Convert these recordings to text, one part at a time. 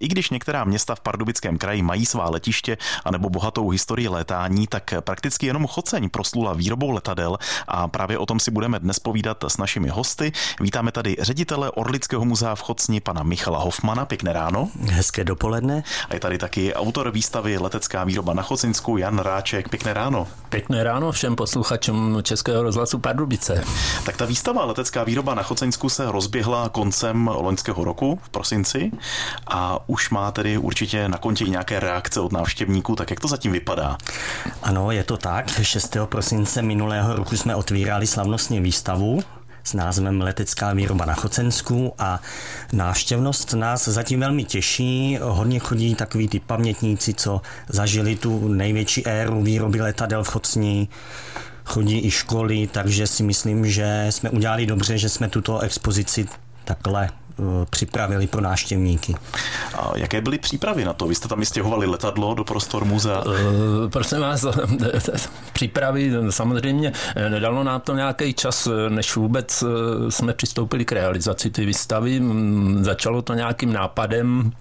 I když některá města v Pardubickém kraji mají svá letiště anebo bohatou historii létání, tak prakticky jenom Choceň proslula výrobou letadel a právě o tom si budeme dnes povídat s našimi hosty. Vítáme tady ředitele Orlického muzea v Chocni, pana Michala Hofmana. Pěkné ráno. Hezké dopoledne. A je tady taky autor výstavy Letecká výroba na Chocinsku, Jan Ráček. Pěkné ráno. Pěkné ráno všem posluchačům Českého rozhlasu Pardubice. Tak ta výstava Letecká výroba na Chocinsku se rozběhla koncem loňského roku v prosinci a už má tedy určitě na kontě i nějaké reakce od návštěvníků, tak jak to zatím vypadá? Ano, je to tak. 6. prosince minulého roku jsme otvírali slavnostně výstavu s názvem Letecká výroba na Chocensku a návštěvnost nás zatím velmi těší. Hodně chodí takový ty pamětníci, co zažili tu největší éru výroby letadel v Chocni chodí i školy, takže si myslím, že jsme udělali dobře, že jsme tuto expozici takhle připravili pro návštěvníky. A jaké byly přípravy na to? Vy jste tam stěhovali letadlo do prostor muzea? Uh, prosím vás, přípravy samozřejmě nedalo nám to nějaký čas, než vůbec jsme přistoupili k realizaci ty výstavy. Začalo to nějakým nápadem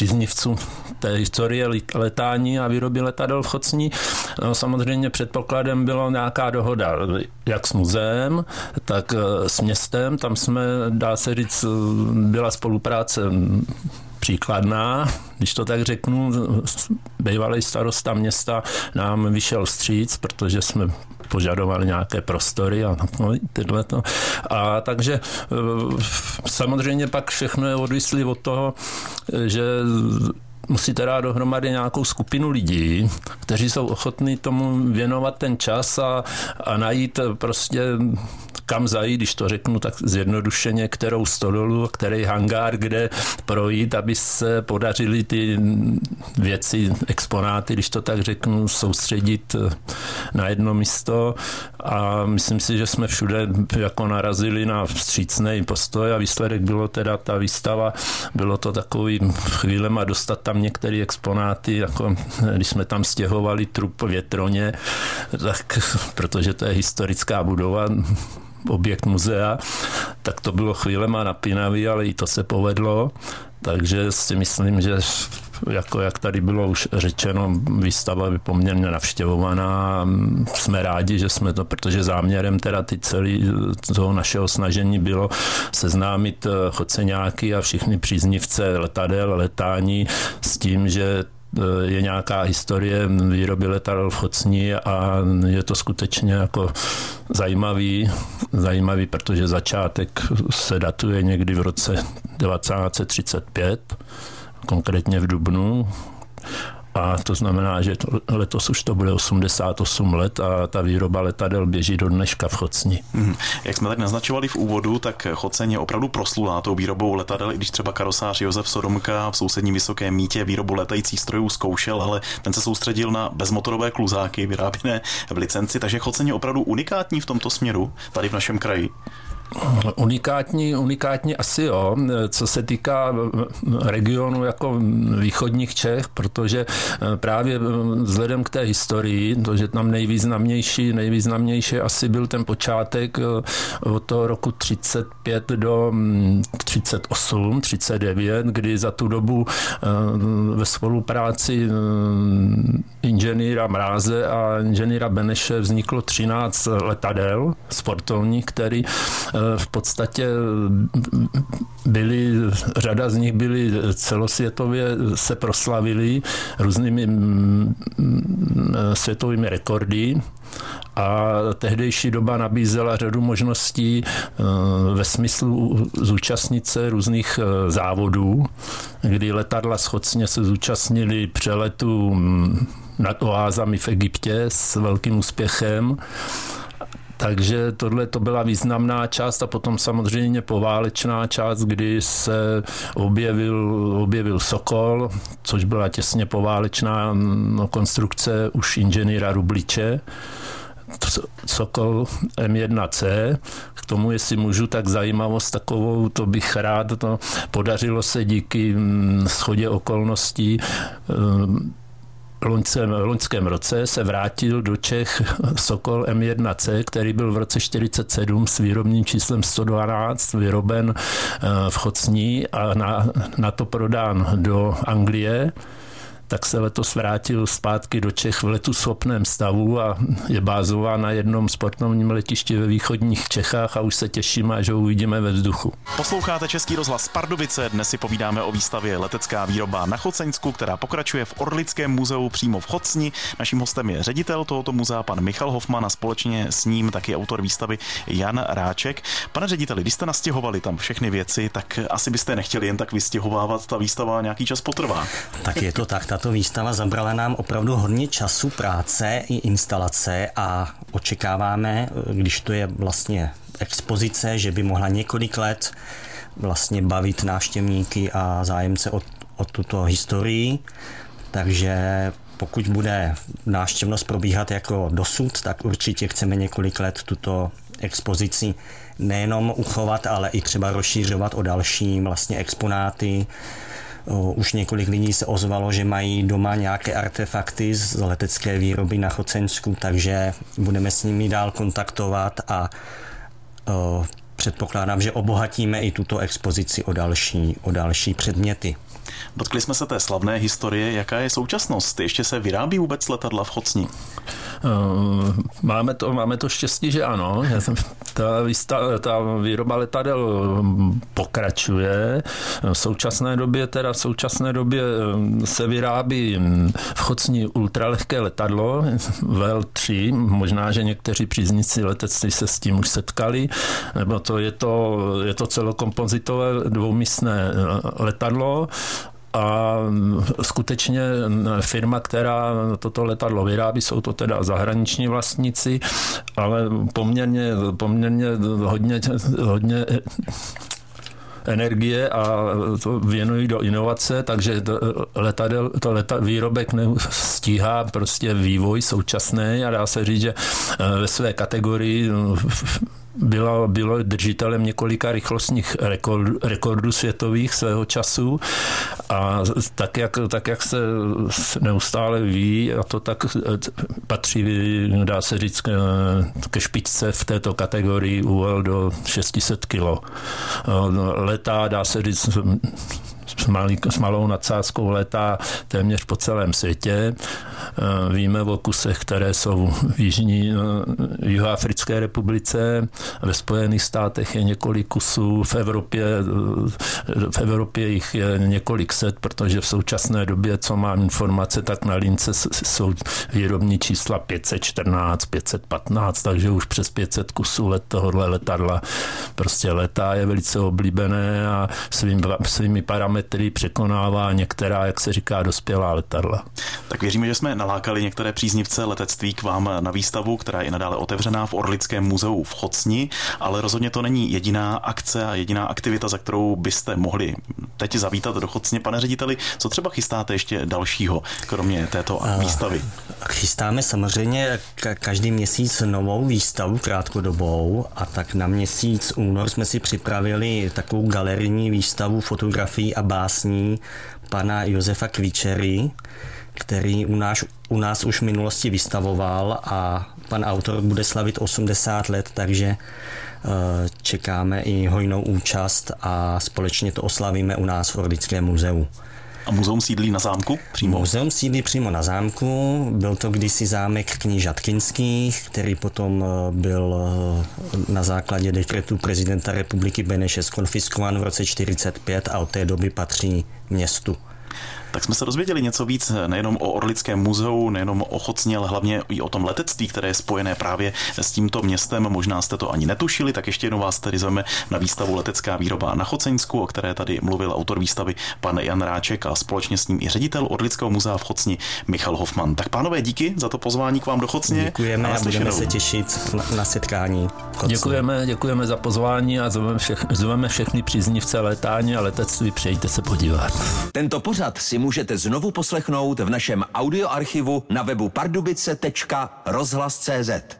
příznivců té historie letání a výroby letadel v Chocní. No, samozřejmě předpokladem bylo nějaká dohoda jak s muzeem, tak eh, s městem. Tam jsme, dá se říct, byla spolupráce příkladná, když to tak řeknu, bývalý starosta města nám vyšel vstříc, protože jsme požadovali nějaké prostory a no, tyhle to. A takže eh, samozřejmě pak všechno je odvislý od toho, že musíte dát dohromady nějakou skupinu lidí, kteří jsou ochotní tomu věnovat ten čas a, a najít prostě kam zajít, když to řeknu tak zjednodušeně, kterou stodolu, který hangár, kde projít, aby se podařily ty věci, exponáty, když to tak řeknu, soustředit na jedno místo. A myslím si, že jsme všude jako narazili na vstřícný postoj a výsledek bylo teda ta výstava, bylo to takový chvílema dostat tam některé exponáty, jako když jsme tam stěhovali trup větroně, tak protože to je historická budova, objekt muzea, tak to bylo chvílema napínavý, ale i to se povedlo. Takže si myslím, že jako jak tady bylo už řečeno, výstava je poměrně navštěvovaná. Jsme rádi, že jsme to, protože záměrem teda ty celý toho našeho snažení bylo seznámit eh, chodceňáky a všichni příznivce letadel, letání s tím, že je nějaká historie výroby letadel v Chocni a je to skutečně jako zajímavý, zajímavý, protože začátek se datuje někdy v roce 1935, konkrétně v Dubnu a to znamená, že to, letos už to bude 88 let a ta výroba letadel běží do dneška v Chocni. Hmm. Jak jsme tak naznačovali v úvodu, tak Choceň je opravdu proslulá tou výrobou letadel, i když třeba karosář Josef Sodomka v sousedním Vysokém mítě výrobu letajících strojů zkoušel, ale ten se soustředil na bezmotorové kluzáky vyráběné v licenci, takže Choceň je opravdu unikátní v tomto směru tady v našem kraji. Unikátní, unikátní asi jo, co se týká regionu jako východních Čech, protože eh, právě eh, vzhledem k té historii, to, že tam nejvýznamnější, nejvýznamnější asi byl ten počátek eh, od toho roku 35 do 38, 39, kdy za tu dobu ve spolupráci inženýra Mráze a inženýra Beneše vzniklo 13 letadel sportovních, který v podstatě byli, řada z nich byly celosvětově se proslavili různými mm, mm, světovými rekordy a tehdejší doba nabízela řadu možností eh, ve smyslu zúčastnit se různých eh, závodů, kdy letadla schodně se zúčastnili přeletu mm, nad oázami v Egyptě s velkým úspěchem takže tohle to byla významná část a potom samozřejmě poválečná část, kdy se objevil, objevil Sokol, což byla těsně poválečná no, konstrukce už inženýra Rubliče. Sokol M1C. K tomu, jestli můžu, tak zajímavost takovou, to bych rád, to podařilo se díky mm, schodě okolností mm, loňském, loňském roce se vrátil do Čech Sokol M1C, který byl v roce 47 s výrobním číslem 112 vyroben eh, v Chocní a na, na to prodán do Anglie tak se letos vrátil zpátky do Čech v letu schopném stavu a je bázová na jednom sportovním letišti ve východních Čechách a už se těšíme, že ho uvidíme ve vzduchu. Posloucháte Český rozhlas Pardubice, dnes si povídáme o výstavě Letecká výroba na Choceňsku, která pokračuje v Orlickém muzeu přímo v Chocni. Naším hostem je ředitel tohoto muzea, pan Michal Hofman a společně s ním taky autor výstavy Jan Ráček. Pane řediteli, když jste nastěhovali tam všechny věci, tak asi byste nechtěli jen tak vystěhovávat, ta výstava nějaký čas potrvá. Tak je to tak, ta tato výstava zabrala nám opravdu hodně času, práce i instalace a očekáváme, když to je vlastně expozice, že by mohla několik let vlastně bavit návštěvníky a zájemce o, o tuto historii. Takže pokud bude návštěvnost probíhat jako dosud, tak určitě chceme několik let tuto expozici nejenom uchovat, ale i třeba rozšířovat o další vlastně exponáty, už několik lidí se ozvalo, že mají doma nějaké artefakty z letecké výroby na Chocensku, takže budeme s nimi dál kontaktovat a předpokládám, že obohatíme i tuto expozici o další, o další předměty. Dotkli jsme se té slavné historie. Jaká je současnost? Ještě se vyrábí vůbec letadla v Chocni? Eh, máme to, máme to štěstí, že ano. Ta, výsta, ta výroba letadel hm, pokračuje. V současné době teda v současné době hm, se vyrábí hm, v Chocni ultralehké letadlo VL3. Možná, že někteří příznici letectví se s tím už setkali. Nebo to je to, je to celokompozitové dvoumístné eh, letadlo a skutečně firma, která toto letadlo vyrábí, jsou to teda zahraniční vlastníci, ale poměrně, poměrně hodně, hodně energie a to věnují do inovace, takže to, letadel, to leta, výrobek stíhá prostě vývoj současný a dá se říct, že ve své kategorii bylo, bylo držitelem několika rychlostních rekord, rekordů světových svého času a tak jak, tak, jak se neustále ví, a to tak patří, dá se říct, ke špičce v této kategorii UL do 600 kg. Letá, dá se říct, s, malý, s malou nadsázkou letá téměř po celém světě. Eh, víme o kusech, které jsou v Jižní eh, Jihoafrické republice, ve Spojených státech je několik kusů, v Evropě, eh, v Evropě jich je několik set, protože v současné době, co mám informace, tak na lince jsou výrobní čísla 514, 515, takže už přes 500 kusů let tohohle letadla prostě letá je velice oblíbené a svým, svými parametry překonává některá, jak se říká, dospělá letadla. Tak věříme, že jsme nalákali některé příznivce letectví k vám na výstavu, která je nadále otevřená v Orlickém muzeu v Chocni, ale rozhodně to není jediná akce a jediná aktivita, za kterou byste mohli teď zavítat do Chocně. Pane řediteli, co třeba chystáte ještě dalšího, kromě této výstavy? Chystáme samozřejmě každý měsíc novou výstavu krátkodobou a tak na měsíc únor jsme si připravili takovou galerijní výstavu fotografií a básní pana Josefa Kvíčery, který u nás, u nás už v minulosti vystavoval a pan autor bude slavit 80 let, takže eh, čekáme i hojnou účast a společně to oslavíme u nás v Orlickém muzeu. A muzeum sídlí na zámku přímo? Muzeum sídlí přímo na zámku. Byl to kdysi zámek knížat Kinských, který potom eh, byl eh, na základě dekretu prezidenta republiky Beneše skonfiskován v roce 1945 a od té doby patří městu tak jsme se dozvěděli něco víc nejenom o Orlickém muzeu, nejenom o Chocně, ale hlavně i o tom letectví, které je spojené právě s tímto městem. Možná jste to ani netušili, tak ještě jednou vás tedy zveme na výstavu Letecká výroba na Choceňsku, o které tady mluvil autor výstavy pan Jan Ráček a společně s ním i ředitel Orlického muzea v Chocni Michal Hofman. Tak pánové, díky za to pozvání k vám do Chocně. Děkujeme a, budeme se těšit na, na setkání. Děkujeme, děkujeme za pozvání a zveme, všech, zveme všechny příznivce letání a letectví. Přejďte se podívat. Tento pořad si můžete znovu poslechnout v našem audioarchivu na webu pardubice.rozhlas.cz.